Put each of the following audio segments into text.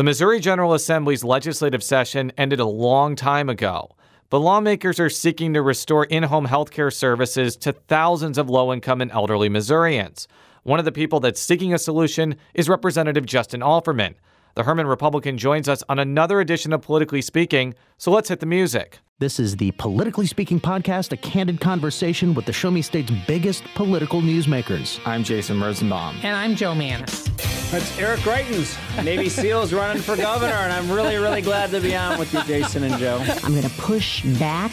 The Missouri General Assembly's legislative session ended a long time ago, but lawmakers are seeking to restore in home health care services to thousands of low income and elderly Missourians. One of the people that's seeking a solution is Representative Justin Alferman. The Hermann Republican joins us on another edition of Politically Speaking, so let's hit the music. This is the Politically Speaking podcast, a candid conversation with the Show Me State's biggest political newsmakers. I'm Jason Rosenbaum. And I'm Joe Mannies. That's Eric Greitens, Navy SEALs running for governor, and I'm really, really glad to be on with you, Jason and Joe. I'm going to push back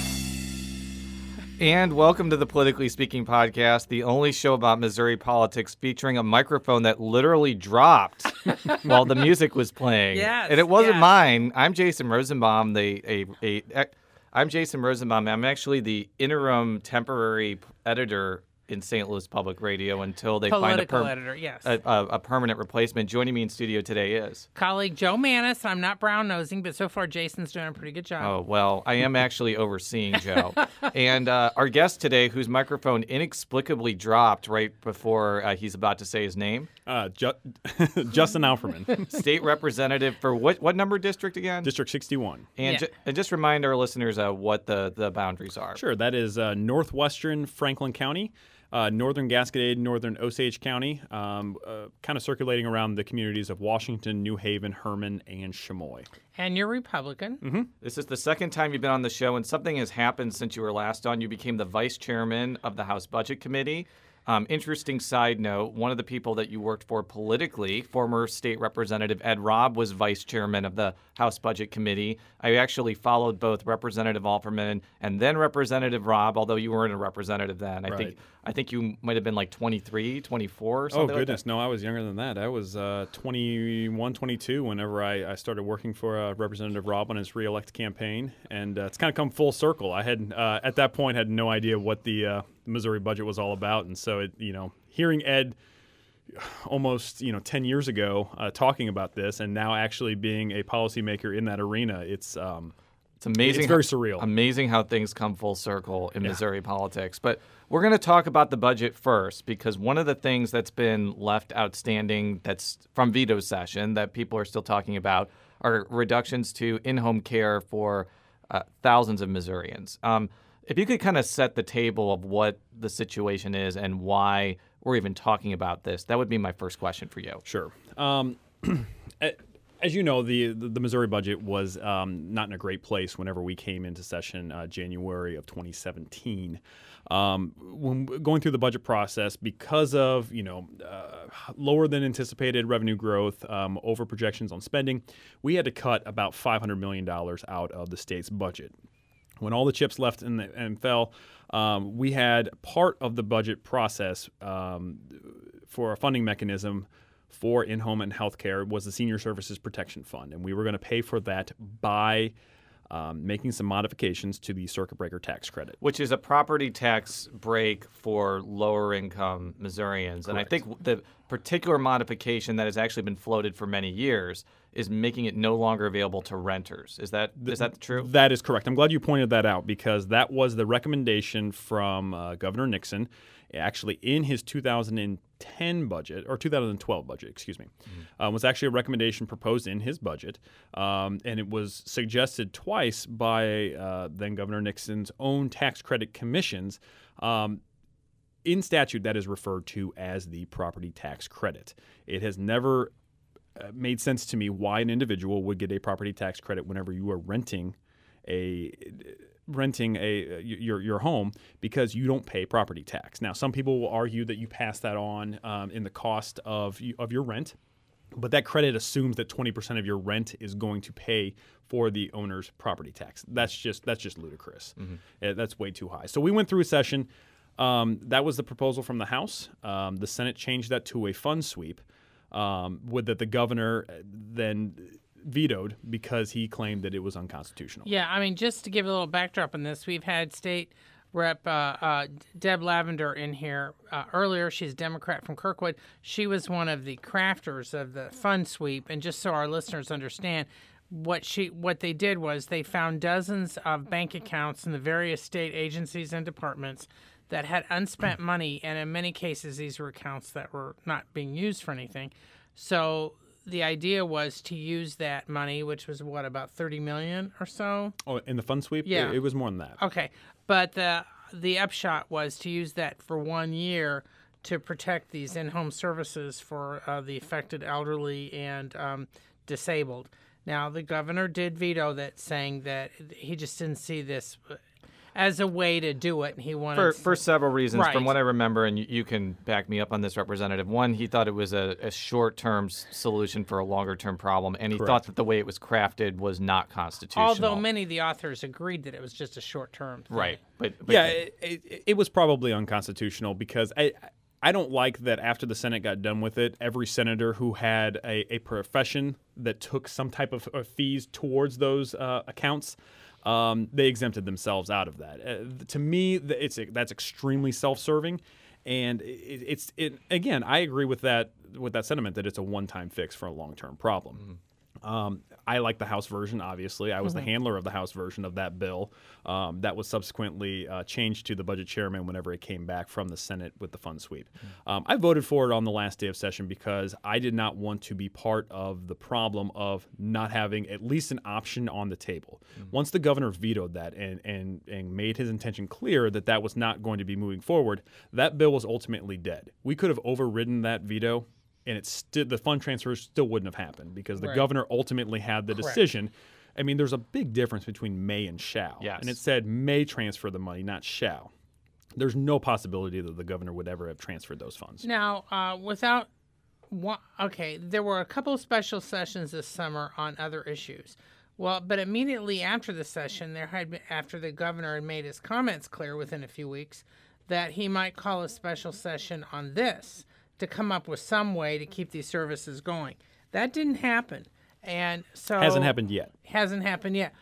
And welcome to the Politically Speaking podcast, the only show about Missouri politics featuring a microphone that literally dropped while the music was playing. Yes, and it wasn't yes. mine. I'm Jason Rosenbaum, the a, a, a I'm Jason Rosenbaum. I'm actually the interim temporary editor in St. Louis Public Radio until they find a, Political per- editor, yes. a, a, a permanent replacement. Joining me in studio today is Colleague Joe Mannies. I'm not brown nosing, but so far Jason's doing a pretty good job. Oh, well, I am actually overseeing Joe. and uh, our guest today, whose microphone inexplicably dropped right before uh, he's about to say his name, Uh, Ju- Justin Alferman, state representative for what, what number district again? District 61. and, Yeah. ju- and just remind our listeners uh, what the, the boundaries are. Sure, that is uh, northwestern Franklin County, uh, northern Gasconade, northern Osage County, um, uh, kind of circulating around the communities of Washington, New Haven, Hermann, and Chamois. And you're Republican. This is the second time you've been on the show, and something has happened since you were last on. You became the vice chairman of the House Budget Committee. Um, interesting side note one of the people that you worked for politically, former state representative Ed Robb, was vice chairman of the House Budget Committee. I actually followed both Representative Alferman and then Representative Robb, although you weren't a representative then. I think Right. I think you might have been like 23, 24 or something. Oh, like that. goodness. No, I was younger than that. I was uh, 21, 22 whenever I, I started working for uh, Representative Robb on his reelect campaign. And uh, it's kind of come full circle. I had, uh, at that point, had no idea what the uh, Missouri budget was all about. And so, it, you know, hearing Ed almost, you know, 10 years ago uh, talking about this and now actually being a policymaker in that arena, it's. Um, It's amazing. It's very how- surreal. Amazing how things come full circle in Missouri politics. But we're going to talk about the budget first because one of the things that's been left outstanding that's from veto session that people are still talking about are reductions to in-home care for uh, thousands of Missourians. Um, if you could kind of set the table of what the situation is and why we're even talking about this, that would be my first question for you. Sure. Um, a- as you know, the the Missouri budget was um, not in a great place whenever we came into session uh, January of 2017. Um, when going through the budget process, because of you know uh, lower than anticipated revenue growth, um, over projections on spending, we had to cut about 500 million dollars out of the state's budget when all the chips left and, and fell, um, we had part of the budget process um, for a funding mechanism for in-home and healthcare was the Senior Services Protection Fund, and we were going to pay for that by um, making some modifications to the circuit breaker tax credit. which is a property tax break for lower income Missourians. And I think the particular modification that has actually been floated for many years is making it no longer available to renters. Is that is that true? That is correct. I'm glad you pointed that out because that was the recommendation from uh, Governor Nixon, actually in his 2010 budget or 2012 budget, excuse me, uh, was actually a recommendation proposed in his budget, um, and it was suggested twice by uh, then Governor Nixon's own tax credit commissions. Um, in statute, that is referred to as the property tax credit. It has never uh, made sense to me why an individual would get a property tax credit whenever you are renting a renting a your your home because you don't pay property tax. Now, some people will argue that you pass that on um, in the cost of of your rent, but that credit assumes that 20% of your rent is going to pay for the owner's property tax. That's just that's just ludicrous. Uh, that's way too high. So we went through a session. Um, that was the proposal from the House. Um, the Senate changed that to a fund sweep, um, with that the governor uh, then vetoed because he claimed that it was unconstitutional. Yeah, I mean, just to give a little backdrop on this, we've had state Rep. Uh, uh, Deb Lavender in here uh, earlier. She's a Democrat from Kirkwood. She was one of the crafters of the fund sweep. And just so our listeners understand, what she what they did was they found dozens of bank accounts in the various state agencies and departments that had unspent money, and in many cases, these were accounts that were not being used for anything. So the idea was to use that money, which was what about thirty million or so. Oh, in the fund sweep, Yeah. it, it was more than that. Okay, but the the upshot was to use that for one year to protect these in-home services for uh, the affected elderly and um, disabled. Now the governor did veto that, saying that he just didn't see this as a way to do it, and he wanted For, for several reasons, Right. from what I remember, and you, you can back me up on this, Representative. One, he thought it was a, a short-term solution for a longer-term problem, and he thought that the way it was crafted was not constitutional. Although many of the authors agreed that it was just a short-term. Thing. right, but, but yeah, it, it, it was probably unconstitutional because I I don't like that after the Senate got done with it, every senator who had a, a profession that took some type of uh, fees towards those uh, accounts. Um, they exempted themselves out of that. Uh, to me, it's that's extremely self-serving, and it, it's it again. I agree with that with that sentiment that it's a one-time fix for a long-term problem. Um, I like the House version, obviously. I was Mm-hmm. the handler of the House version of that bill. Um, that was subsequently uh, changed to the budget chairman whenever it came back from the Senate with the fund sweep. Mm-hmm. Um, I voted for it on the last day of session because I did not want to be part of the problem of not having at least an option on the table. Mm-hmm. Once the governor vetoed that and, and, and made his intention clear that that was not going to be moving forward, that bill was ultimately dead. We could have overridden that veto and it's still the fund transfer still wouldn't have happened because the Right. governor ultimately had the Correct. decision. I mean, there's a big difference between may and shall. Yes. And it said may transfer the money, not shall. There's no possibility that the governor would ever have transferred those funds. Now, uh, without one, okay, there were a couple of special sessions this summer on other issues. Well, but immediately after the session, there had been, after the governor had made his comments clear within a few weeks that he might call a special session on this to come up with some way to keep these services going. That didn't happen, and so Hasn't happened yet. hasn't happened yet.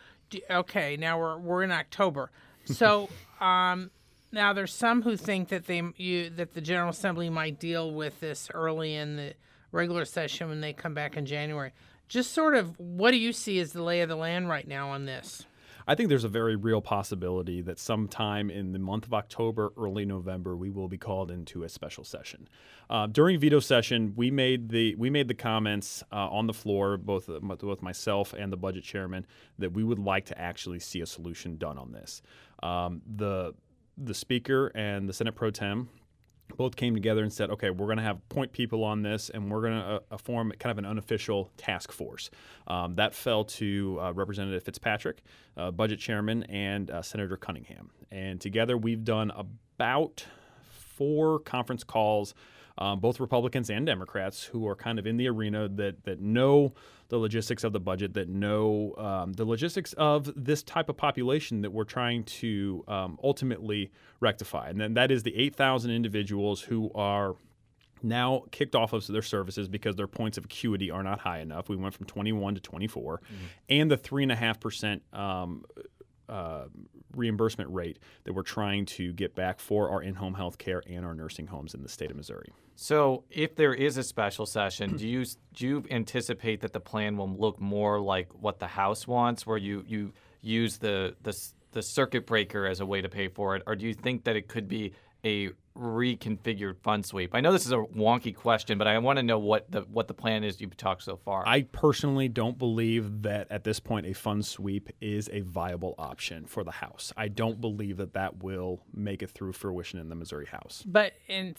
Okay, now we're we're in October. So um, now there's some who think that they you that the General Assembly might deal with this early in the regular session when they come back in January. Just sort of, what do you see as the lay of the land right now on this? I think there's a very real possibility that sometime in the month of October, early November, we will be called into a special session. Uh, during veto session, we made the we made the comments uh, on the floor, both both myself and the budget chairman, that we would like to actually see a solution done on this. Um, the the speaker and the Senate pro tem both came together and said, okay, we're going to have point people on this and we're going to uh, uh, form kind of an unofficial task force. Um, that fell to uh, Representative Fitzpatrick, uh, Budget Chairman, and uh, Senator Cunningham. And together we've done about four conference calls. Um, both Republicans and Democrats who are kind of in the arena that that know the logistics of the budget, that know um, the logistics of this type of population that we're trying to um, ultimately rectify, and then that is the 8,000 individuals who are now kicked off of their services because their points of acuity are not high enough. We went from 21 to 24, and the three and a half percent um, uh, reimbursement rate that we're trying to get back for our in-home health care and our nursing homes in the state of Missouri. So, if there is a special session, do you do you anticipate that the plan will look more like what the House wants, where you you use the the the circuit breaker as a way to pay for it, or do you think that it could be a reconfigured fund sweep? I know this is a wonky question, but I want to know what the what the plan is you've talked so far. I personally don't believe that at this point a fund sweep is a viable option for the House. I don't believe that that will make it through fruition in the Missouri House. But in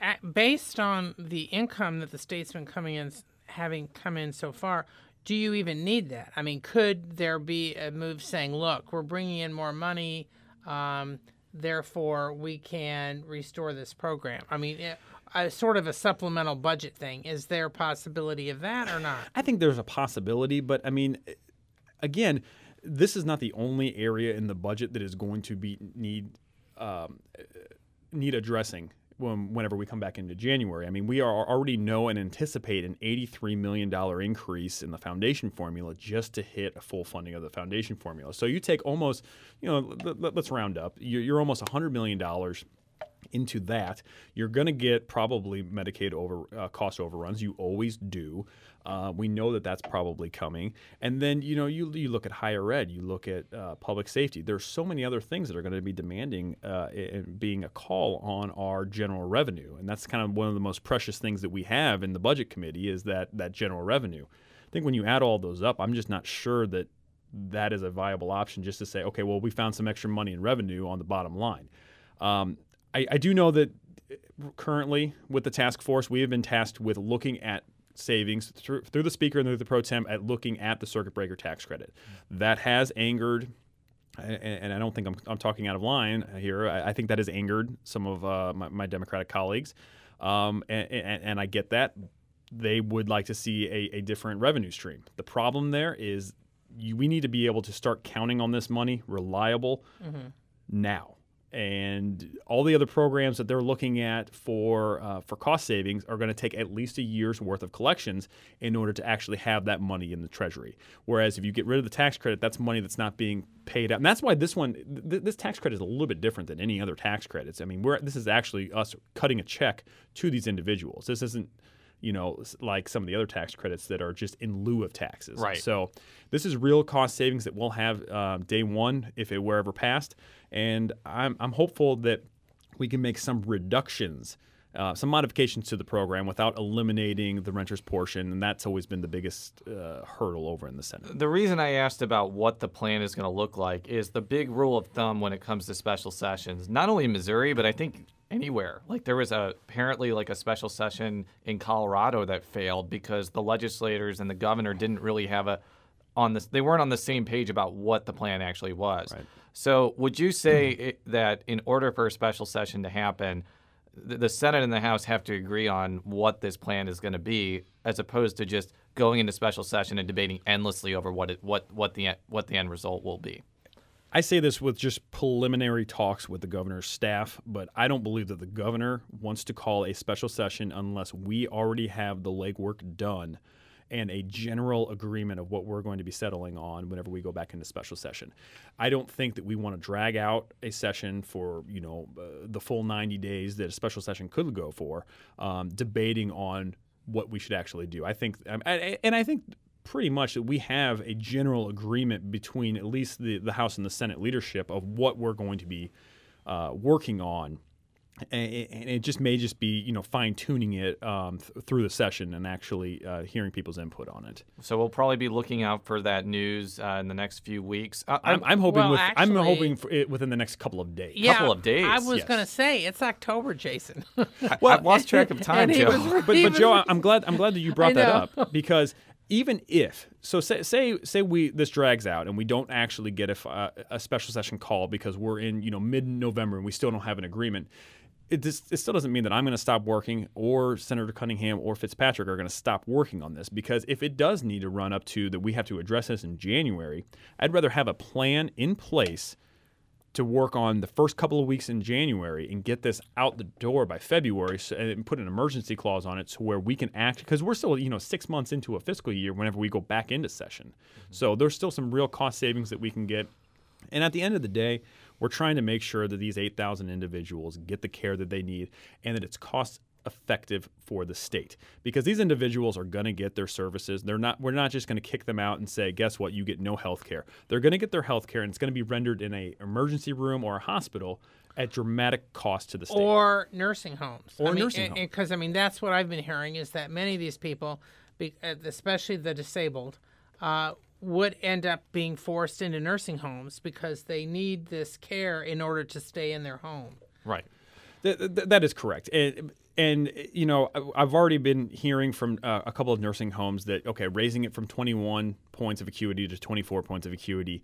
at, based on the income that the state's been coming in, having come in so far, do you even need that? I mean, could there be a move saying, "Look, we're bringing in more money, um, therefore we can restore this program"? I mean, it, a sort of a supplemental budget thing. Is there a possibility of that or not? I think there's a possibility, but I mean, again, this is not the only area in the budget that is going to be need um, need addressing when, whenever we come back into January. I mean, we are already know and anticipate an $83 million increase in the foundation formula just to hit a full funding of the foundation formula. So you take almost, you know, let, us round up, you're, you're almost $100 million into that, you're going to get probably Medicaid over uh, cost overruns. You always do. Uh, we know that that's probably coming. And then you know you you look at higher ed, you look at uh, public safety. There's so many other things that are going to be demanding uh, and being a call on our general revenue, and that's kind of one of the most precious things that we have in the budget committee is that that general revenue. I think when you add all those up, I'm just not sure that that is a viable option just to say, okay, well, we found some extra money in revenue on the bottom line. Um, I, I do know that currently with the task force, we have been tasked with looking at savings through, through the speaker and through the pro tem at looking at the circuit breaker tax credit. That has angered, and, I don't think I'm, I'm, talking out of line here. I, I, think that has angered some of uh, my, my, Democratic colleagues, um, and, and, and, I get that. They would like to see a, a different revenue stream. The problem there is you, we need to be able to start counting on this money reliable mm-hmm. now and all the other programs that they're looking at for uh, for cost savings are going to take at least a year's worth of collections in order to actually have that money in the treasury. Whereas if you get rid of the tax credit, that's money that's not being paid out, and that's why this one, th- this tax credit is a little bit different than any other tax credits. I mean, this is actually us cutting a check to these individuals. This isn't you know, like some of the other tax credits that are just in lieu of taxes. Right. So this is real cost savings that we'll have uh, day one if it were ever passed, and I'm I'm hopeful that we can make some reductions. Uh, some modifications to the program without eliminating the renter's portion, and that's always been the biggest uh, hurdle over in the Senate. The reason I asked about what the plan is going to look like is the big rule of thumb when it comes to special sessions, not only in Missouri, but I think anywhere. Like there was a, apparently like a special session in Colorado that failed because the legislators and the governor didn't really have a on this they weren't on the same page about what the plan actually was. Right. So would you say it, that in order for a special session to happen, the, Senate and the House have to agree on what this plan is going to be as opposed to just going into special session and debating endlessly over what it, what what the what the end result will be? I say this with just preliminary talks with the governor's staff, but I don't believe that the governor wants to call a special session unless we already have the legwork done and a general agreement of what we're going to be settling on whenever we go back into special session. I don't think that we want to drag out a session for you know uh, the full 90 days that a special session could go for, um, debating on what we should actually do. I think, um, and I think pretty much that we have a general agreement between at least the, the House and the Senate leadership of what we're going to be uh, working on. And it just may just be you know fine tuning it um, th- through the session and actually uh, hearing people's input on it. So we'll probably be looking out for that news uh, in the next few weeks. Uh, I'm, I'm, hoping well, with, actually, I'm hoping for it within the next couple of days. Yeah, couple of days. I was yes. going to say it's October, Jason. I, well, I've lost track of time, Joe. Was, but, but Joe, I'm glad I'm glad that you brought that up because even if so say say say we this drags out and we don't actually get a, uh, a special session call because we're in you know mid November and we still don't have an agreement it, just, it still doesn't mean that I'm going to stop working or Senator Cunningham or Fitzpatrick are going to stop working on this because if it does need to run up to that we have to address this in January, I'd rather have a plan in place to work on the first couple of weeks in January and get this out the door by February so, and put an emergency clause on it to where we can act because we're still you know six months into a fiscal year whenever we go back into session. Mm-hmm. So there's still some real cost savings that we can get. And at the end of the day, we're trying to make sure that these 8,000 individuals get the care that they need and that it's cost effective for the state. Because these individuals are going to get their services. They're not we're not just going to kick them out and say guess what? You get no health care they're going to get their health care and it's going to be rendered in a emergency room or a hospital at dramatic cost to the state. Or nursing homes. Or I mean, nursing homes. because i mean that's what i've been hearing is that many of these people uh, especially the disabled uh, would end up being forced into nursing homes because they need this care in order to stay in their home. Right. Th- th- that is correct. And and you know i've already been hearing from uh, a couple of nursing homes that okay raising it from 21 points of acuity to 24 points of acuity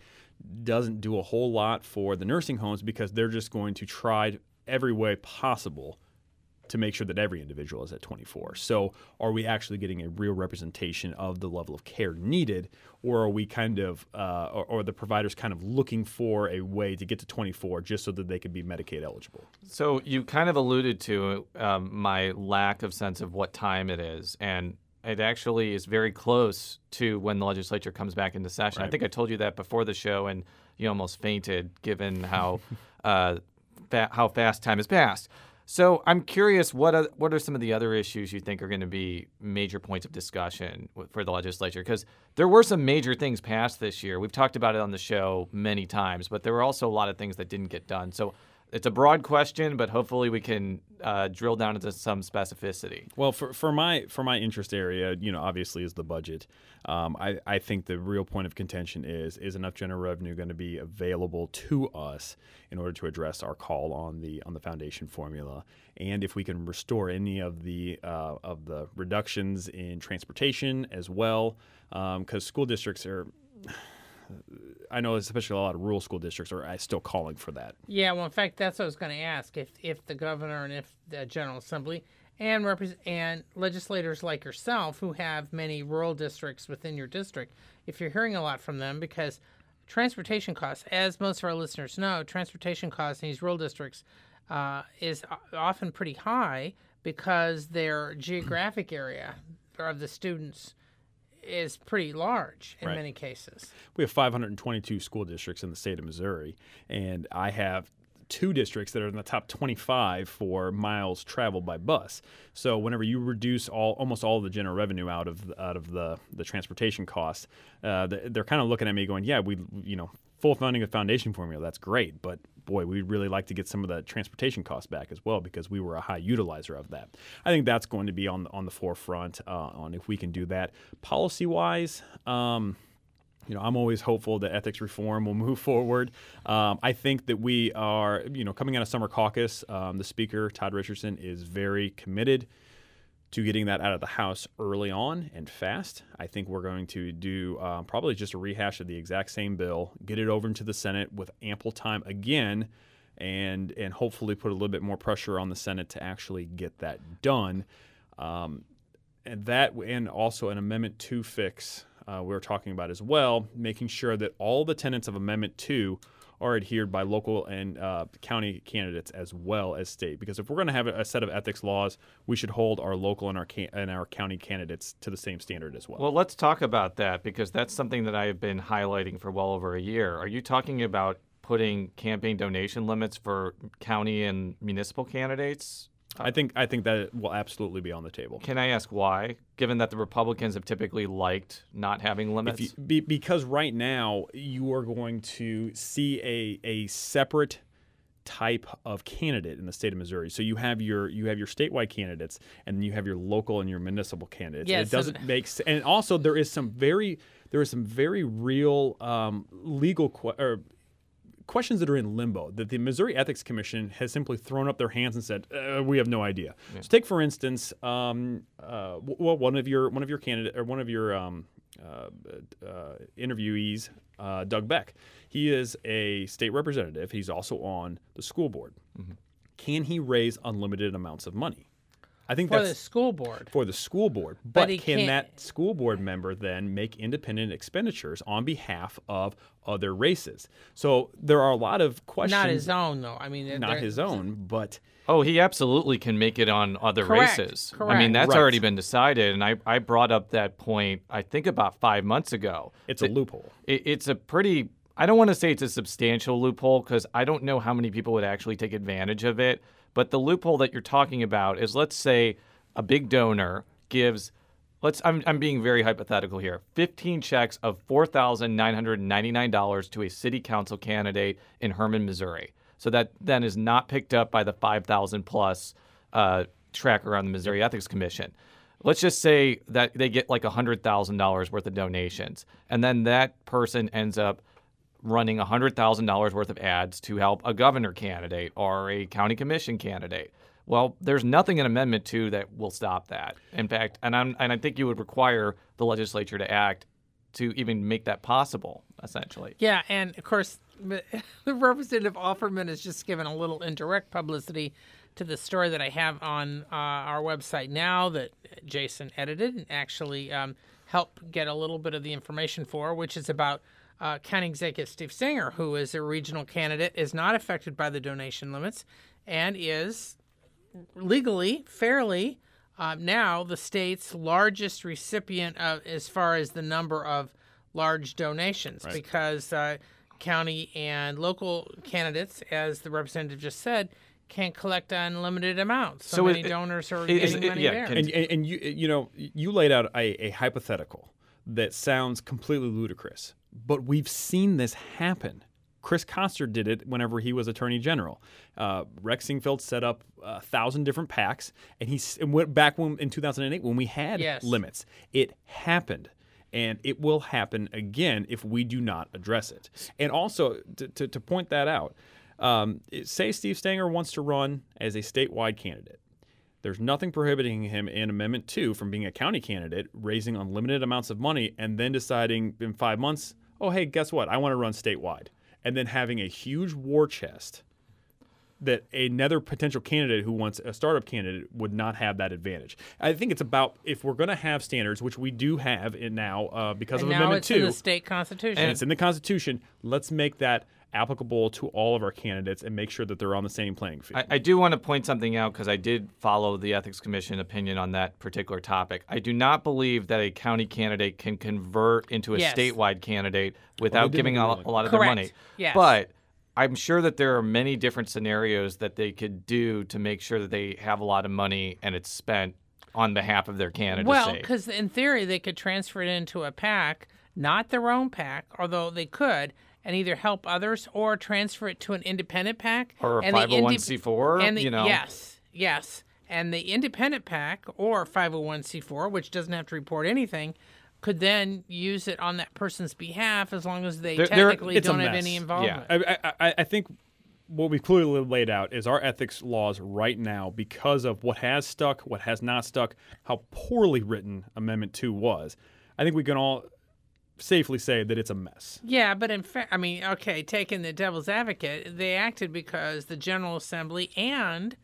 doesn't do a whole lot for the nursing homes because they're just going to try every way possible to make sure that every individual is at 24. So, are we actually getting a real representation of the level of care needed, or are we kind of, uh, or, or the providers kind of looking for a way to get to 24 just so that they can be Medicaid eligible? So you kind of alluded to um, my lack of sense of what time it is, and it actually is very close to when the legislature comes back into session. I think I told you that before the show, and you almost fainted given how uh, fa- how fast time has passed. So I'm curious, what are, what are some of the other issues you think are going to be major points of discussion for the legislature? Because there were some major things passed this year. We've talked about it on the show many times, but there were also a lot of things that didn't get done. So it's a broad question, but hopefully we can uh, drill down into some specificity. Well, for, for my for my interest area, you know, obviously is the budget. Um, I, I think the real point of contention is is enough general revenue going to be available to us in order to address our call on the on the foundation formula, and if we can restore any of the uh, of the reductions in transportation as well, because school districts are. I know, especially a lot of rural school districts are uh, still calling for that. Yeah, well, in fact, that's what I was going to ask. If if the governor and if the General Assembly and repres and legislators like yourself who have many rural districts within your district, if you're hearing a lot from them, because transportation costs, as most of our listeners know, transportation costs in these rural districts uh, is often pretty high because their geographic area of the students is pretty large in Right. many cases. We have 522 school districts in the state of Missouri, and I have two districts that are in the top 25 for miles traveled by bus. So whenever you reduce all almost all of the general revenue out of out of the the transportation costs, uh, they- they're kind of looking at me going, "Yeah, we you know full funding of foundation formula, that's great, but boy, we'd really like to get some of the transportation costs back as well because we were a high utilizer of that. I think that's going to be on on the forefront uh, on if we can do that policy wise. Um, you know, I'm always hopeful that ethics reform will move forward. Um, I think that we are, you know, coming out of summer caucus, um, the speaker Todd Richardson is very committed to getting that out of the House early on and fast. I think we're going to do uh, probably just a rehash of the exact same bill, get it over into the Senate with ample time again, and and hopefully put a little bit more pressure on the Senate to actually get that done. Um, and that and also an amendment 2 fix uh, we were talking about as well making sure that all the tenets of amendment 2 are adhered by local and uh, county candidates as well as state because if we're going to have a set of ethics laws we should hold our local and our and our county candidates to the same standard as well Well, let's talk about that because that's something that I have been highlighting for well over a year. Are you talking about putting campaign donation limits for county and municipal candidates? I think I think that will absolutely be on the table. Can I ask why? Given that the Republicans have typically liked not having limits. You, be, because right now you are going to see a a separate type of candidate in the state of Missouri. So you have your you have your statewide candidates, and you have your local and your municipal candidates. Yeah, And it doesn't th- make sense. And also there is some very there is some very real um, legal que- or questions that are in limbo that the Missouri Ethics Commission has simply thrown up their hands and said, uh, "We have no idea." So, take for instance, um, uh, well, one of your one of your candidate or one of your um, uh, uh, interviewees, uh, Doug Beck. He is a state representative. He's also on the school board. Can he raise unlimited amounts of money? I think For that's the school board. for the school board. But But, he can can't- that school board member then make independent expenditures on behalf of other races? So there are a lot of questions. Not his own, though. I mean, Not his own, but Oh, he absolutely can make it on other Correct, races. I mean, that's Right. already been decided. And I, I brought up that point, I think, about five months ago. it's a loophole. It, it's a pretty, I don't want to say it's a substantial loophole because I don't know how many people would actually take advantage of it. But the loophole that you're talking about is let's say a big donor gives. Let's. I'm, I'm being very hypothetical here. 15 checks of $4,999 to a city council candidate in Hermann, Missouri. So that then is not picked up by the 5,000 plus uh, tracker on the Missouri Ethics Commission. Let's just say that they get like $100,000 worth of donations, and then that person ends up running $100,000 worth of ads to help a governor candidate or a county commission candidate. Well, there's nothing in Amendment 2 that will stop that. In fact, and, I'm, and I think you would require the legislature to act to even make that possible, essentially. Yeah, and of course, the Representative Alferman has just given a little indirect publicity to the story that I have on uh, our website now that Jason edited and actually um, helped get a little bit of the information for, which is about uh, County Executive Steve Stenger, who is a regional candidate, is not affected by the donation limits and is legally, fairly, uh, now the state's largest recipient of, as far as the number of large donations, Right. because uh, county and local candidates, as the representative just said, can't collect unlimited amounts. So, So many it- donors are is- getting it- money yeah, there. can- and, and, and you you know you laid out a, a hypothetical that sounds completely ludicrous, but we've seen this happen. Chris Koster did it whenever he was Attorney General. Uh, Rex Sinquefield set up a thousand different PACs, and he s- went back when, in 2008 when we had Yes. limits. It happened, and it will happen again if we do not address it. And also to, to, to point that out, um, say Steve Stenger wants to run as a statewide candidate. There's nothing prohibiting him in Amendment 2 from being a county candidate, raising unlimited amounts of money, and then deciding in five months, oh, hey, guess what? I want to run statewide. And then having a huge war chest that another potential candidate who wants a startup candidate would not have that advantage. I think it's about if we're going to have standards, which we do have in now uh, because and of now Amendment it's 2 in the state constitution. and it's in the Constitution. Let's make that applicable to all of our candidates and make sure that they're on the same playing field. I, I do want to point something out because I did follow the Ethics Commission opinion on that particular topic. I do not believe that a county candidate can convert into a Yes. statewide candidate without did giving a a, lot of Correct. their money. Yes. But I'm sure that there are many different scenarios that they could do to make sure that they have a lot of money and it's spent on behalf of their candidacy. Well, because in theory they could transfer it into a PAC, not their own PAC, although they could, and either help others or transfer it to an independent PAC Or a and the 501c4, you know. Yes, yes, and the independent PAC or 501c4, which doesn't have to report anything. Could then use it on that person's behalf as long as they There- there- technically it's a don't have any involvement. I, I, I- I think what we clearly laid out is our ethics laws right now, because of what has stuck, what has not stuck, how poorly written Amendment 2 was. I think we can all safely say that it's a mess. Yeah, but in fact, I mean, okay, taking the devil's advocate, they acted because the General Assembly and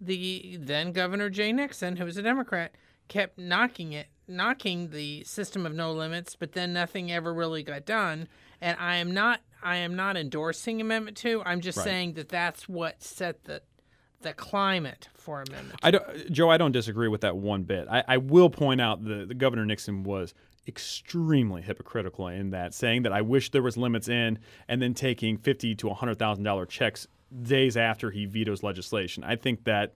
the then Governor Jay Nixon, who was a Democrat, kept knocking it, knocking the system of no limits, but then nothing ever really got done. And I am not, I am not endorsing Amendment Two. I'm just Right. saying that that's what set the the climate for Amendment. I don't, Joe, I don't disagree with that one bit. I, I will point out that the Governor Nixon was extremely hypocritical in that, saying that I wish there was limits in, and then taking fifty to hundred thousand dollar checks days after he vetoes legislation. I think that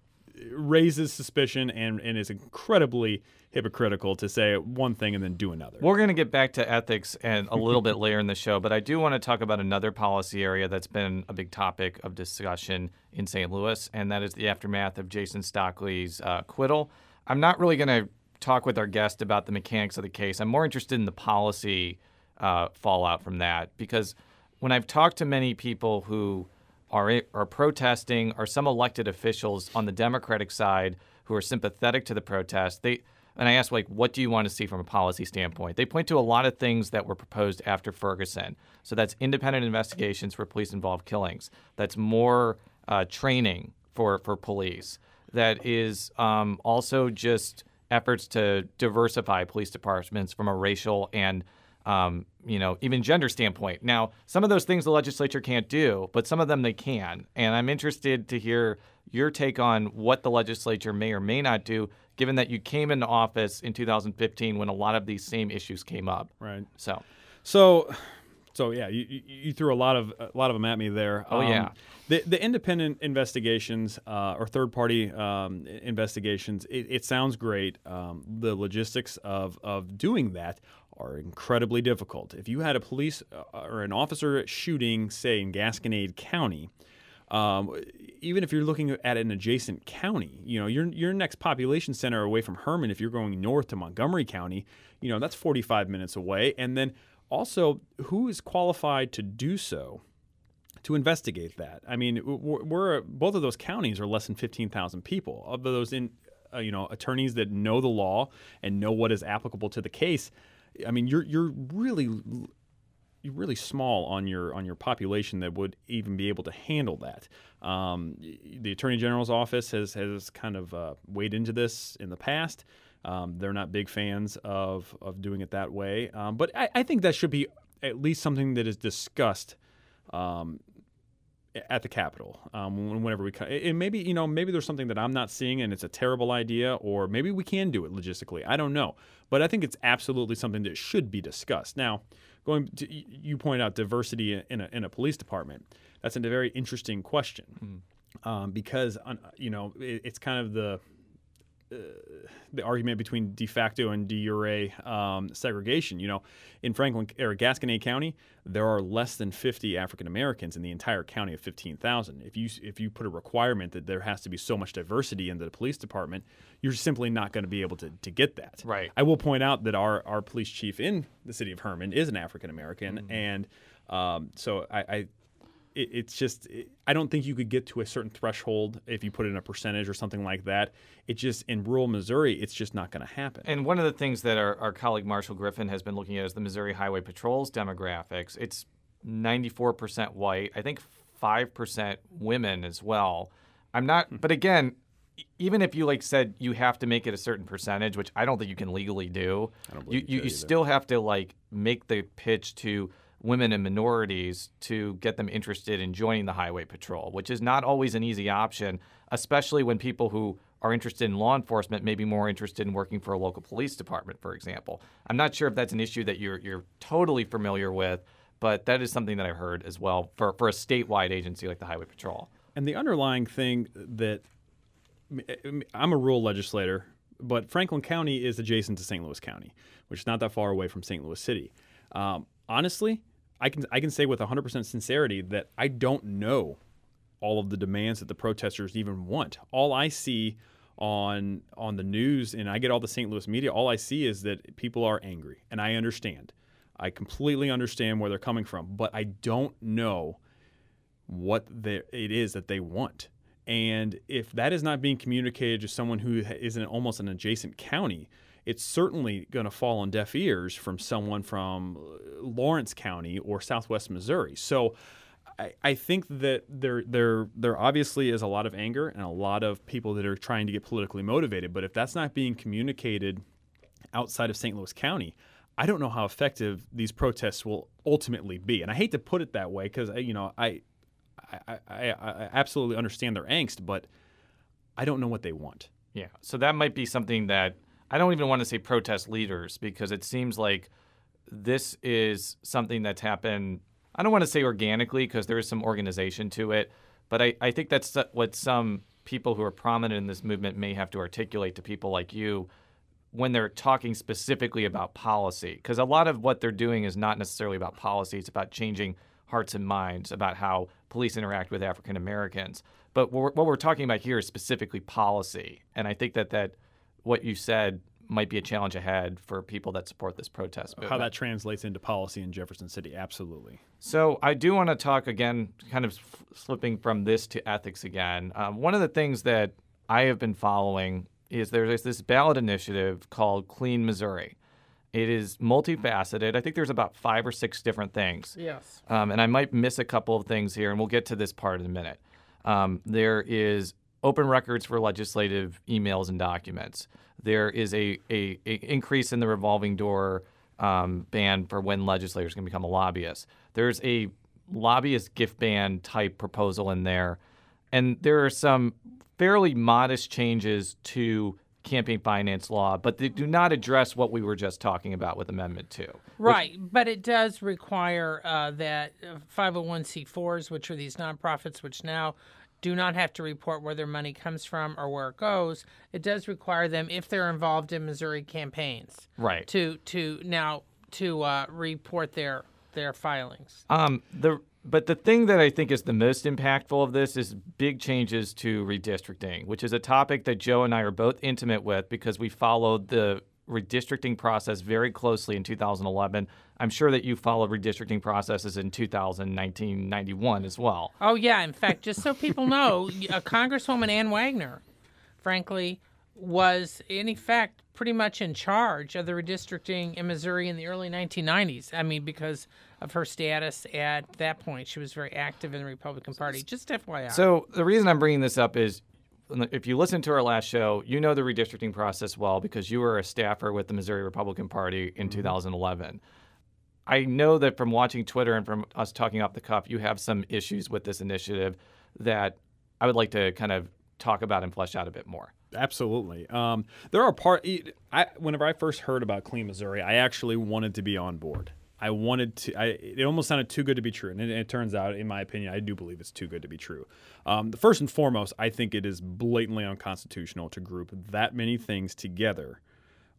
raises suspicion and, and is incredibly hypocritical to say one thing and then do another. We're going to get back to ethics and a little bit later in the show, but I do want to talk about another policy area that's been a big topic of discussion in St. Louis, and that is the aftermath of Jason Stockley's uh, acquittal. I'm not really going to talk with our guest about the mechanics of the case. I'm more interested in the policy uh, fallout from that because when I've talked to many people who are are protesting or some elected officials on the Democratic side who are sympathetic to the protest, they and I asked like, what do you want to see from a policy standpoint? They point to a lot of things that were proposed after Ferguson. So that's independent investigations for police-involved killings. That's more uh, training for for police. That is um, also just efforts to diversify police departments from a racial and um, you know, even gender standpoint. Now, some of those things the legislature can't do, but some of them they can. And I'm interested to hear your take on what the legislature may or may not do, given that you came into office in 2015 when a lot of these same issues came up. Right. So, So, so yeah, you, you- threw a lot of a lot of them at me there. Oh, yeah. the the independent investigations uh, or third party um, investigations. It, it sounds great. Um, the logistics of of doing that are incredibly difficult. If you had a police uh, or an officer shooting, say in Gasconade County. Um, even if you're looking at an adjacent county, you know your your next population center away from Hermann. If you're going north to Montgomery County, you know that's 45 minutes away. And then also, who is qualified to do so? to investigate that. I mean, we're, we're both of those counties are less than fifteen thousand people. Of those in, uh, you know, attorneys that know the law and know what is applicable to the case. I mean, you're you're really really small on your on your population that would even be able to handle that. Um, the Attorney General's office has has kind of uh, weighed into this in the past. Um, they're not big fans of of doing it that way, um, but I, I, think that should be at least something that is discussed um, at the Capitol um, whenever we. And maybe you know maybe there's something that I'm not seeing and it's a terrible idea, or maybe we can do it logistically. I don't know, but I think it's absolutely something that should be discussed. Now, going to, you point out diversity in a, in a police department. That's a very interesting question mm. um, because you know it, it's kind of the uh, the argument between de facto and de jure um, segregation. You know, in Franklin or Gasconade County, there are less than 50 African Americans in the entire county of 15,000. If you if you put a requirement that there has to be so much diversity in the police department, you're simply not going to be able to, to get that. Right. I will point out that our our police chief in the city of Hermann is an African American, mm-hmm. and um, so I, I it, it's just it, I don't think you could get to a certain threshold if you put in a percentage or something like that. It just in rural Missouri, it's just not going to happen. And one of the things that our, our colleague Marshall Griffin has been looking at is the Missouri Highway Patrol's demographics. It's 94% white. I think 5% women as well. I'm not, hmm. but again, even if you like said you have to make it a certain percentage, which I don't think you can legally do, I don't you, you still have to like make the pitch to women and minorities to get them interested in joining the highway patrol, which is not always an easy option, especially when people who are interested in law enforcement may be more interested in working for a local police department, for example. I'm not sure if that's an issue that you're you're totally familiar with, but that is something that I've heard as well for, for a statewide agency like the Highway Patrol. And the underlying thing that I'm a rural legislator, but Franklin County is adjacent to St. Louis County, which is not that far away from St. Louis City. Um, honestly, I can I can say with 100% sincerity that I don't know all of the demands that the protesters even want. All I see on on the news and I get all the St. Louis media, all I see is that people are angry, and I understand. I completely understand where they're coming from, but I don't know what it is that they want. And if that is not being communicated to someone who is in almost an adjacent county, it's certainly going to fall on deaf ears from someone from uh, Lawrence County or Southwest Missouri. So I, I think that there there there obviously is a lot of anger and a lot of people that are trying to get politically motivated. But if that's not being communicated outside of St. Louis County, I don't know how effective these protests will ultimately be. And I hate to put it that way because you know I I, I, I absolutely understand their angst, but I don't know what they want. Yeah, so that might be something that I don't even want to say protest leaders because it seems like this is something that's happened. I don't want to say organically because there is some organization to it, but I, I think that's what some people who are prominent in this movement may have to articulate to people like you when they're talking specifically about policy. Because a lot of what they're doing is not necessarily about policy, it's about changing hearts and minds about how police interact with African Americans. But what we're talking about here is specifically policy. And I think that that what you said might be a challenge ahead for people that support this protest movement. How that translates into policy in Jefferson City, absolutely. So I do want to talk again, kind of slipping from this to ethics again. Um, one of the things that I have been following is there's this ballot initiative called Clean Missouri. It is multifaceted. I think there's about five or six different things. Yes. Um, and I might miss a couple of things here, and we'll get to this part in a minute. Um, there is open records for legislative emails and documents. There is a, a, a increase in the revolving door um, ban for when legislators can become a lobbyist. There's a lobbyist gift ban type proposal in there, and there are some fairly modest changes to campaign finance law, but they do not address what we were just talking about with Amendment 2. Right, which, but it does require uh, that 501c4s, which are these nonprofits, which now do not have to report where their money comes from or where it goes. It does require them, if they're involved in Missouri campaigns, right, to to now to uh, report their their filings. Um, the but the thing that I think is the most impactful of this is big changes to redistricting, which is a topic that Joe and I are both intimate with because we followed the redistricting process very closely in 2011. I'm sure that you followed redistricting processes in 2019 91 as well. Oh, yeah. In fact, just so people know, Congresswoman Ann Wagner, frankly, was in effect pretty much in charge of the redistricting in Missouri in the early 1990s. I mean, because of her status at that point. She was very active in the Republican Party. Just FYI. So the reason I'm bringing this up is if you listen to our last show, you know the redistricting process well because you were a staffer with the Missouri Republican Party in mm-hmm. 2011. I know that from watching Twitter and from us talking off the cuff, you have some issues with this initiative that I would like to kind of talk about and flesh out a bit more. Absolutely. Um, there are part. I, whenever I first heard about Clean Missouri, I actually wanted to be on board. I wanted to. I, it almost sounded too good to be true, and it, it, turns out, in my opinion, I do believe it's too good to be true. Um, first and foremost, I think it is blatantly unconstitutional to group that many things together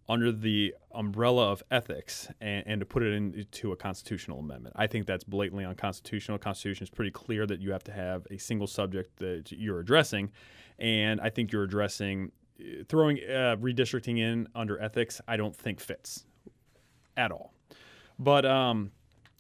under the umbrella of ethics and, and, to put it into a constitutional amendment. I think that's blatantly unconstitutional. Constitution is pretty clear that you have to have a single subject that you're addressing, and I think you're addressing throwing uh, redistricting in under ethics. I don't think fits at all. But um,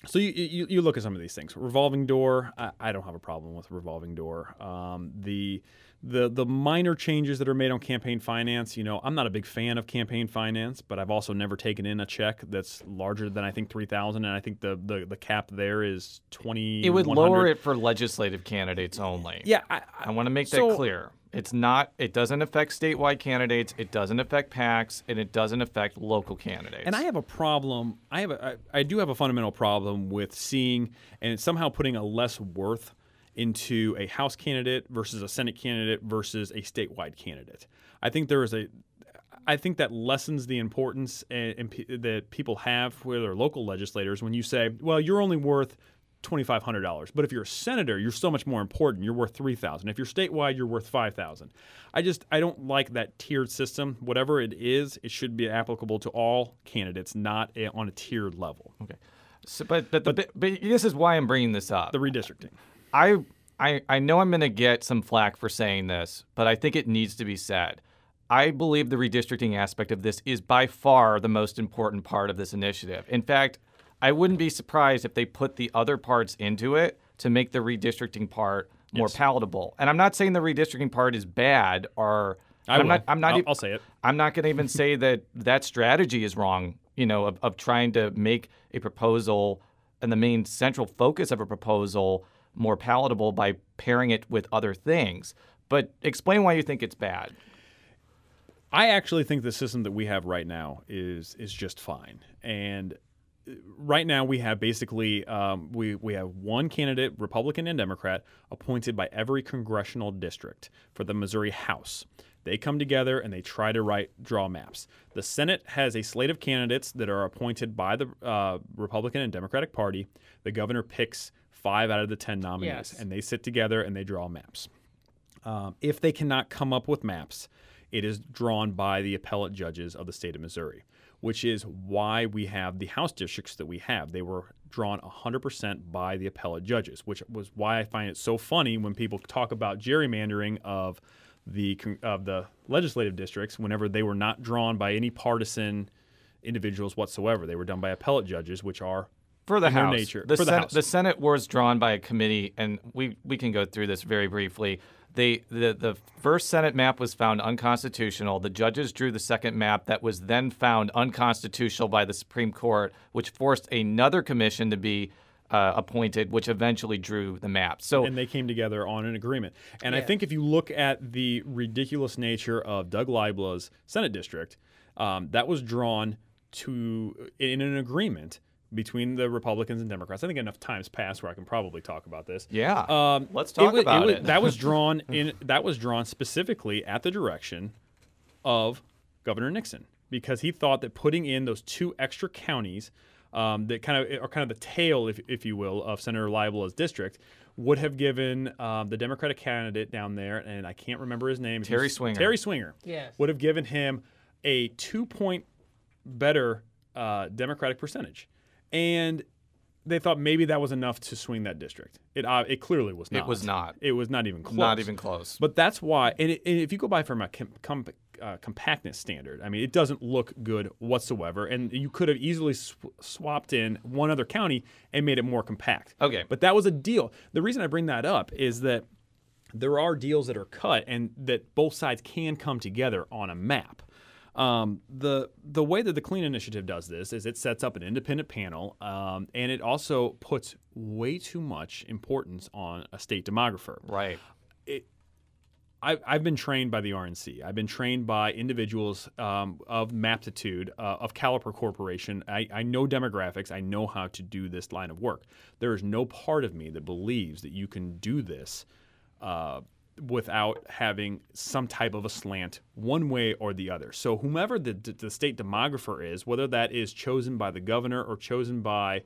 so you, you, you look at some of these things. Revolving door, I, I don't have a problem with revolving door. Um, the the the minor changes that are made on campaign finance, you know, I'm not a big fan of campaign finance, but I've also never taken in a check that's larger than I think three thousand, and I think the, the the cap there is twenty. It would lower it for legislative candidates only. Yeah, I, I, I want to make so, that clear. It's not. It doesn't affect statewide candidates. It doesn't affect PACs, and it doesn't affect local candidates. And I have a problem. I have. A, I, I do have a fundamental problem with seeing and somehow putting a less worth into a House candidate versus a Senate candidate versus a statewide candidate. I think there is a. I think that lessens the importance eh, and, and that people have with their local legislators when you say, "Well, you're only worth $2500 but if you're a senator you're so much more important. You're worth 3000 if you're statewide you're worth 5000 i just i don't like that tiered system. Whatever it is it should be applicable to all candidates not a, on a tiered level. Okay. So, but but, the, but but this is why i'm bringing this up. The redistricting i i, I know i'm going to get some flack for saying this but i think it needs to be said I believe the redistricting aspect of this is by far the most important part of this initiative. In fact, I wouldn't be surprised if they put the other parts into it to make the redistricting part more yes. palatable. And I'm not saying the redistricting part is bad or I am not I'm not I'll, I'll say it. I'm not going to even say that that strategy is wrong, you know, of, of trying to make a proposal and the main central focus of a proposal more palatable by pairing it with other things. But explain why you think it's bad. I actually think the system that we have right now is is just fine. And right now we have basically um, we we have one candidate, Republican and Democrat, appointed by every congressional district for the Missouri House. They come together and they try to write draw maps. The Senate has a slate of candidates that are appointed by the uh, Republican and Democratic Party. The governor picks five out of the ten nominees, yes. and they sit together and they draw maps. Um, if they cannot come up with maps, it is drawn by the appellate judges of the state of Missouri which is why we have the House districts that we have. They were drawn 100% by the appellate judges, which was why I find it so funny when people talk about gerrymandering of the of the legislative districts whenever they were not drawn by any partisan individuals whatsoever. They were done by appellate judges, which are for the House. Nature. The, for the, Sen- House. the Senate was drawn by a committee, and we we can go through this very briefly. They, the, the first Senate map was found unconstitutional. The judges drew the second map that was then found unconstitutional by the Supreme Court, which forced another commission to be uh, appointed, which eventually drew the map. So and they came together on an agreement. And yeah. I think if you look at the ridiculous nature of Doug Libla's Senate district, um, that was drawn to in an agreement between the Republicans and Democrats. I think enough times passed where I can probably talk about this. Yeah, um, let's talk it, about it, it. that was drawn in. That was drawn specifically at the direction of Governor Nixon because he thought that putting in those two extra counties. Um, that kind of are kind of the tail, if, if you will, of Senator Libla's district, would have given um, the Democratic candidate down there, and I can't remember his name, Terry Swinger. Terry Swinger, yes. would have given him a two-point better uh, Democratic percentage and they thought maybe that was enough to swing that district. It uh, it clearly was not. It was not. It was not even close. Not even close. But that's why. And, it, and if you go by from a com, com, uh, compactness standard, I mean, it doesn't look good whatsoever. And you could have easily sw- swapped in one other county and made it more compact. Okay. But that was a deal. The reason I bring that up is that there are deals that are cut and that both sides can come together on a map. Um, the the way that the Clean Initiative does this is it sets up an independent panel, um, and it also puts way too much importance on a state demographer. Right. It, I, I've been trained by the RNC. I've been trained by individuals um, of Maptitude, uh, of Caliper Corporation. I, I know demographics. I know how to do this line of work. There is no part of me that believes that you can do this uh, without having some type of a slant one way or the other. So, whomever the, the state demographer is, whether that is chosen by the governor or chosen by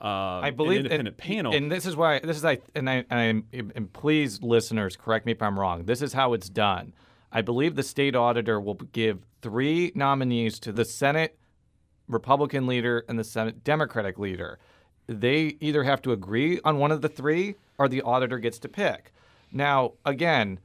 uh, I believe an independent and, panel. and this is why this is I and I and, I, and please listeners correct me if I'm wrong. This is how it's done. I believe the state auditor will give three nominees to the Senate Republican leader and the Senate Democratic leader. They either have to agree on one of the three, or the auditor gets to pick. Now, again,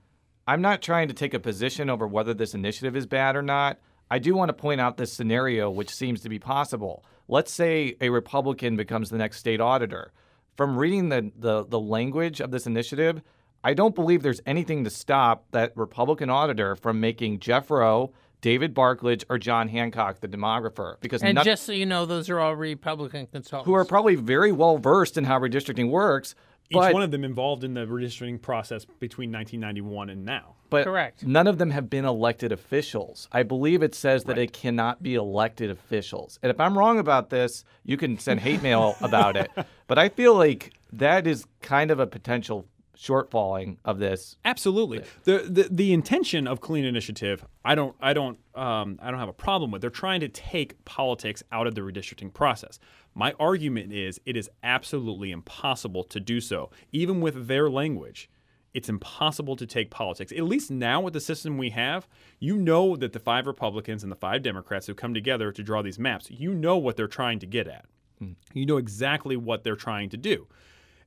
I'm not trying to take a position over whether this initiative is bad or not. I do want to point out this scenario, which seems to be possible. Let's say a Republican becomes the next state auditor. From reading the, the, the language of this initiative, I don't believe there's anything to stop that Republican auditor from making Jeff Roe, David Barklage, or John Hancock the demographer. Because And not- just so you know, those are all Republican consultants. who are probably very well versed in how redistricting works. Each But, one of them involved in the redistricting process between 1991 and now. but Correct. none of them have been elected officials. I believe it says that it cannot be elected officials. And if I'm wrong about this, you can send hate mail about it. But I feel like that is kind of a potential shortfalling of this. Absolutely. The, the the intention of Clean Initiative, I don't I don't um, I don't have a problem with. They're trying to take politics out of the redistricting process. My argument is it is absolutely impossible to do so, even with their language. It's impossible to take politics. At least now with the system we have, you know that the five Republicans and the five Democrats who come together to draw these maps, you know what they're trying to get at. You know exactly what they're trying to do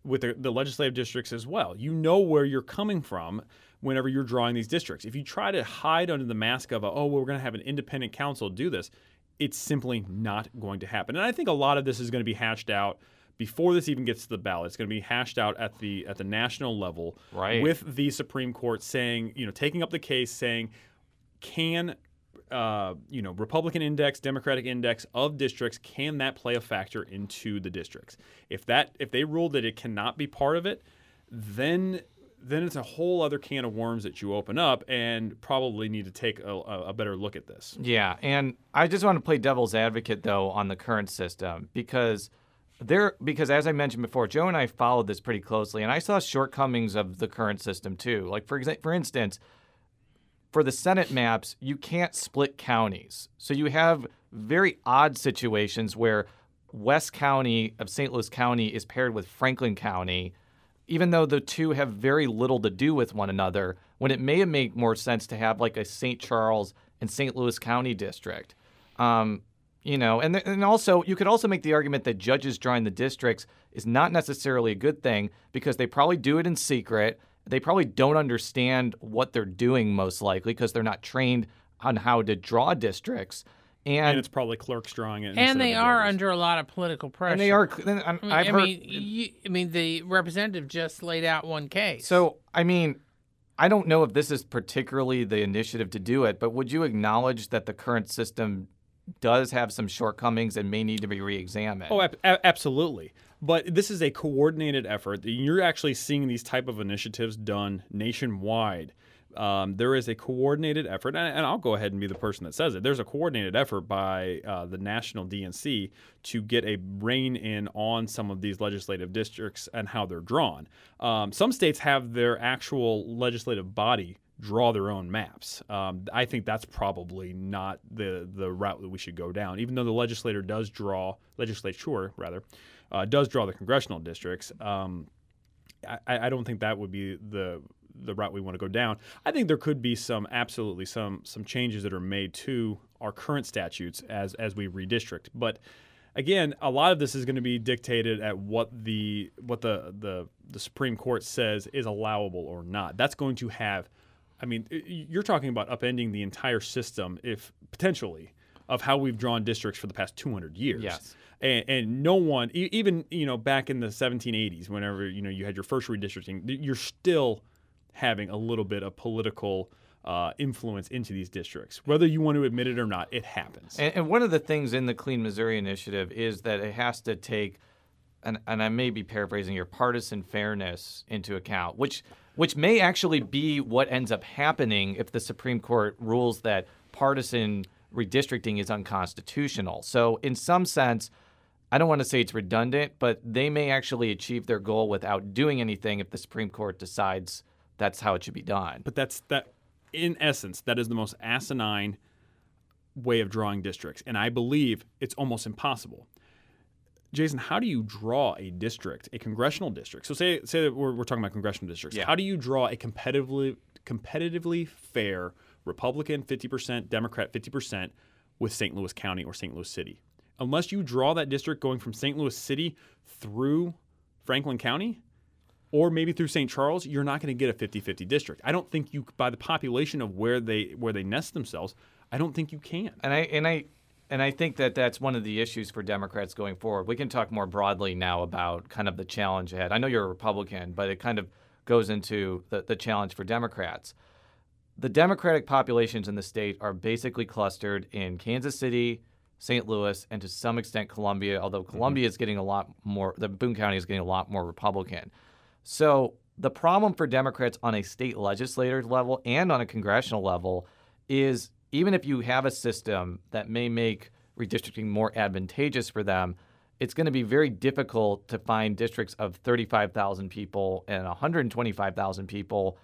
with the, the legislative districts as well. You know where you're coming from whenever you're drawing these districts. If you try to hide under the mask of, a, oh, well, we're going to have an independent council do this, it's simply not going to happen. And I think a lot of this is going to be hashed out before this even gets to the ballot. It's going to be hashed out at the at the national level Right. with the Supreme Court saying, you know, taking up the case saying, can uh, you know, Republican index, Democratic index of districts, can that play a factor into the districts? If that if they rule that it cannot be part of it, then then it's a whole other can of worms that you open up and probably need to take a, a better look at this. Yeah, and I just want to play devil's advocate though on the current system because there because as I mentioned before, Joe and I followed this pretty closely, and I saw shortcomings of the current system too. Like for exa- for instance, for the Senate maps, you can't split counties, so you have very odd situations where West County of St. Louis County is paired with Franklin County, even though the two have very little to do with one another. When it may make more sense to have like a St. Charles and St. Louis County district. Um, you know, and, and also you could also make the argument that judges drawing the districts is not necessarily a good thing because they probably do it in secret. They probably don't understand what they're doing most likely because they're not trained on how to draw districts. And, And it's probably clerks drawing it. and they the are judges. under a lot of political pressure. and they are. and I mean, I've I heard, mean, you, I mean, the representative just laid out one case. So, I mean, I don't know if this is particularly the initiative to do it, but would you acknowledge that the current system does have some shortcomings and may need to be re-examined? Oh, ab- absolutely. But this is a coordinated effort. You're actually seeing these type of initiatives done nationwide. Um, there is a coordinated effort, and, and I'll go ahead and be the person that says it. There's a coordinated effort by uh, the national DNC to get a rein in on some of these legislative districts and how they're drawn. Um, some states have their actual legislative body draw their own maps. Um, I think that's probably not the the route that we should go down. Even though the legislator does draw legislature rather uh, does draw the congressional districts. Um, I, I don't think that would be the the route we want to go down. I think there could be some absolutely some some changes that are made to our current statutes as as we redistrict, but. Again, a lot of this is going to be dictated at what the what the, the the Supreme Court says is allowable or not. That's going to have I mean, you're talking about upending the entire system, if potentially, of how we've drawn districts for the past 200 years. Yes. And, and no one, even you know, back in the 1780s, whenever you know you had your first redistricting, you're still having a little bit of political uh, influence into these districts. Whether you want to admit it or not, it happens. And, and one of the things in the Clean Missouri Initiative is that it has to take, and, and I may be paraphrasing here, partisan fairness into account, which which may actually be what ends up happening if the Supreme Court rules that partisan redistricting is unconstitutional. So, in some sense, I don't want to say it's redundant, but they may actually achieve their goal without doing anything if the Supreme Court decides that's how it should be done. But that's that in essence, that is the most asinine way of drawing districts. And I believe it's almost impossible. Jason, how do you draw a district, a congressional district? So say say that we're, we're talking about congressional districts. Yeah. How do you draw a competitively competitively fair Republican 50%, Democrat 50% with St. Louis County or St. Louis City? Unless you draw that district going from St. Louis City through Franklin County, or maybe through St. Charles, you're not going to get a 50-50 district. I don't think you by the population of where they where they nest themselves, I don't think you can. And I and I and I think that that's one of the issues for Democrats going forward. We can talk more broadly now about kind of the challenge ahead. I know you're a Republican, but it kind of goes into the, the challenge for Democrats. The Democratic populations in the state are basically clustered in Kansas City, St. Louis, and to some extent Columbia, although mm-hmm. Columbia is getting a lot more, the Boone County is getting a lot more Republican. So the problem for Democrats on a state legislator level and on a congressional level is even if you have a system that may make redistricting more advantageous for them, it's going to be very difficult to find districts of 35,000 people and 125,000 people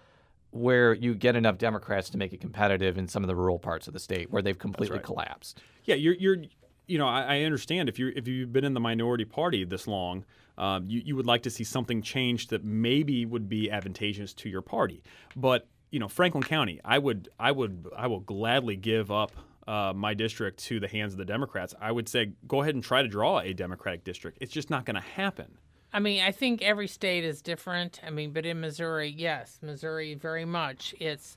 where you get enough Democrats to make it competitive in some of the rural parts of the state where they've completely right. collapsed. Yeah, you're, you're you know, I, I understand if you if you've been in the minority party this long, um, you you would like to see something changed that maybe would be advantageous to your party. But you know, Franklin County, I would I would I will gladly give up uh, my district to the hands of the Democrats. I would say go ahead and try to draw a Democratic district. It's just not going to happen. I mean, I think every state is different. I mean, but in Missouri, yes, Missouri very much. It's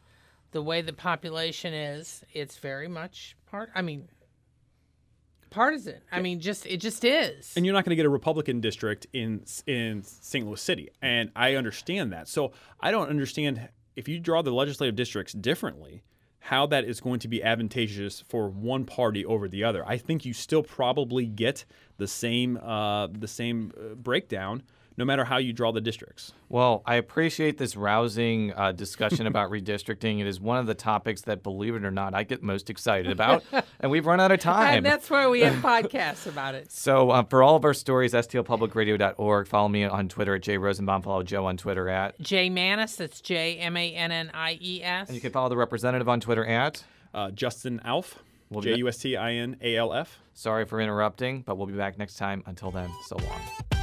the way the population is. It's very much part. I mean, partisan. I mean, just it just is. And you're not going to get a Republican district in in St. Louis City, and I understand that. So I don't understand if you draw the legislative districts differently, how that is going to be advantageous for one party over the other. I think you still probably get the same uh, the same uh, breakdown no matter how you draw the districts. Well, I appreciate this rousing uh, discussion about redistricting. It is one of the topics that, believe it or not, I get most excited about, and we've run out of time. And that's why we have podcasts about it. So, uh, for all of our stories, stlpublicradio.org. Follow me on Twitter at Jay Rosenbaum. Follow Joe on Twitter at Jay Mannies. That's J M A N N I E S. And you can follow the representative on Twitter at uh, Justin Alf. We'll J U S T I N A L F. Sorry for interrupting, but we'll be back next time. Until then, so long.